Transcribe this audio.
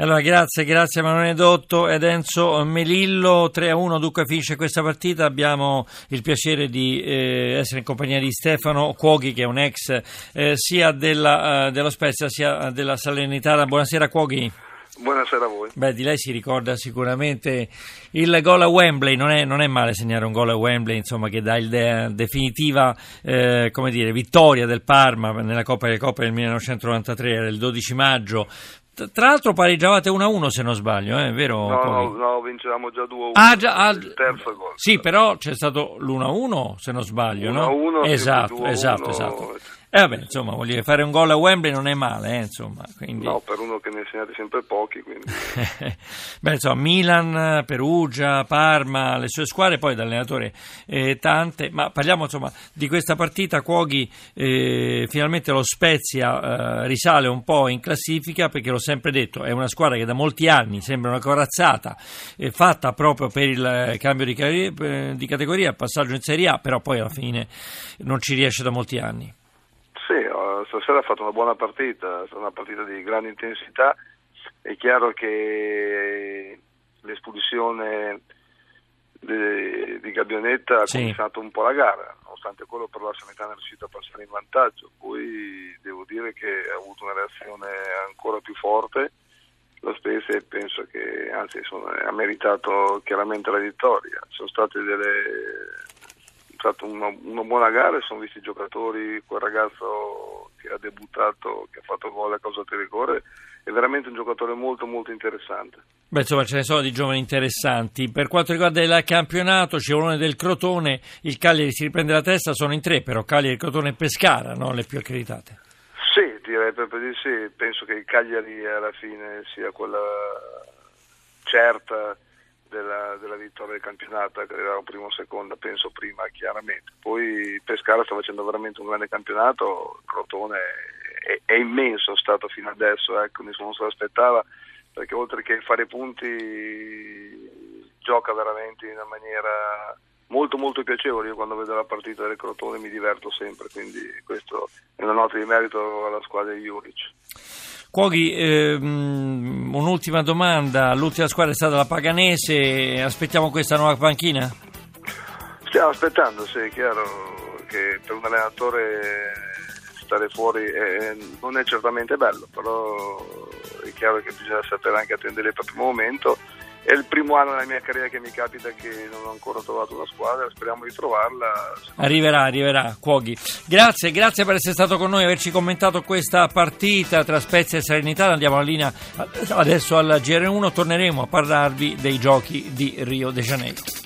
Allora, grazie, grazie Emanuele Dotto ed Enzo Melillo. 3-1 dunque finisce questa partita. Abbiamo il piacere di eh, essere in compagnia di Stefano Cuoghi, che è un ex eh, sia della, uh, dello Spezia sia della Salernitana. Buonasera Cuoghi. Buonasera a voi. Beh, di lei si ricorda sicuramente il gol a Wembley, non è, non è male segnare un gol a Wembley, insomma, che dà il de- definitiva eh, come dire, vittoria del Parma nella Coppa delle Coppe del 1993, era il 12 maggio. Tra l'altro pareggiavate 1-1 se non sbaglio, è eh, vero? No, no, no, vincevamo già 2-1. Ah, già, ah, il terzo gol. Sì, però c'è stato l'1-1 se non sbaglio, 1-1, no? 1-1, esatto, esatto, esatto. Eh vabbè, insomma, voglio dire, fare un gol a Wembley non è male, eh, insomma. Quindi... No, per uno che ne segnate sempre pochi, quindi... Beh, insomma, Milan, Perugia, Parma, le sue squadre, poi da allenatore eh, tante, ma parliamo, insomma, di questa partita. Cuoghi, eh, finalmente lo Spezia eh, risale un po' in classifica, perché l'ho sempre detto, è una squadra che da molti anni sembra una corazzata, fatta proprio per il eh, cambio di, car- di categoria, passaggio in Serie A, però poi alla fine non ci riesce da molti anni stasera ha fatto una buona partita, è stata una partita di grande intensità. È chiaro che l'espulsione di, di Gabbionetta ha sì. cominciato un po' la gara, nonostante quello per la Sanitana è riuscito a passare in vantaggio. Poi devo dire che ha avuto una reazione ancora più forte lo Spezia e penso che anzi sono, ha meritato chiaramente la vittoria. Sono state delle stata una, una, buona gara e sono visti i giocatori, quel ragazzo che ha debuttato, che ha fatto gol a causa del rigore, è veramente un giocatore molto molto interessante. Beh, insomma, ce ne sono di giovani interessanti. Per quanto riguarda il campionato, Civolone del Crotone, il Cagliari si riprende la testa, sono in tre, però Cagliari, Crotone e Pescara, no? le più accreditate. Sì, direi proprio di sì. Penso che il Cagliari alla fine sia quella certa della, della, vittoria del campionato, che era primo o seconda, penso prima chiaramente. Poi Pescara sta facendo veramente un grande campionato, Crotone è, è immenso stato fino adesso, ecco, nessuno se l'aspettava, perché oltre che fare punti gioca veramente in una maniera molto molto piacevole. Io quando vedo la partita del Crotone mi diverto sempre, quindi questo è una nota di merito alla squadra di Juric. Cuoghi, ehm, un'ultima domanda, l'ultima squadra è stata la Paganese, aspettiamo questa nuova panchina? Stiamo aspettando, sì, è chiaro che per un allenatore stare fuori è, non è certamente bello, però è chiaro che bisogna sapere anche attendere il proprio momento è il primo anno nella mia carriera che mi capita che non ho ancora trovato una squadra, speriamo di trovarla. Arriverà, arriverà, Cuoghi. Grazie, grazie per essere stato con noi, averci commentato questa partita tra Spezia e Serenità. Andiamo alla linea adesso al GR1, torneremo a parlarvi dei giochi di Rio de Janeiro.